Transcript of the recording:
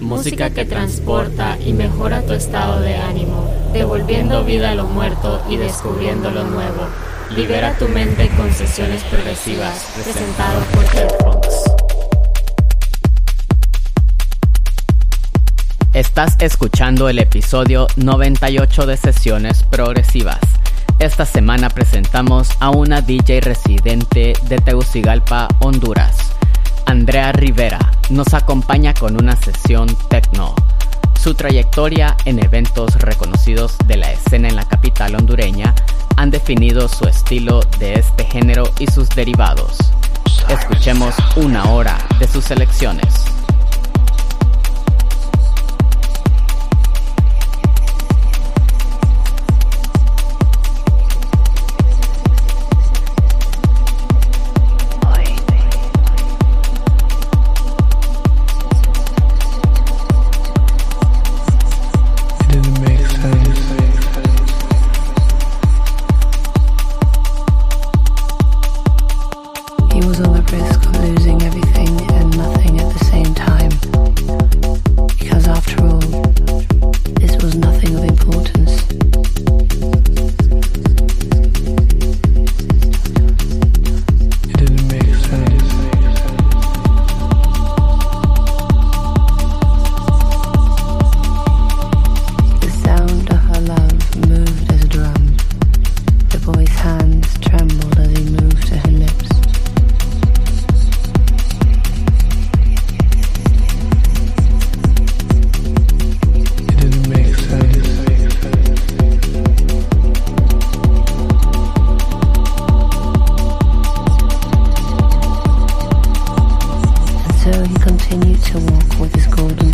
música que transporta y mejora tu estado de ánimo, devolviendo vida a lo muerto y descubriendo lo nuevo. Libera tu mente con sesiones progresivas, presentado por Headphones. Estás escuchando el episodio 98 de Sesiones Progresivas. Esta semana presentamos a una DJ residente de Tegucigalpa, Honduras. Andrea Rivera nos acompaña con una sesión techno. Su trayectoria en eventos reconocidos de la escena en la capital hondureña han definido su estilo de este género y sus derivados. Escuchemos una hora de sus selecciones. to walk with his golden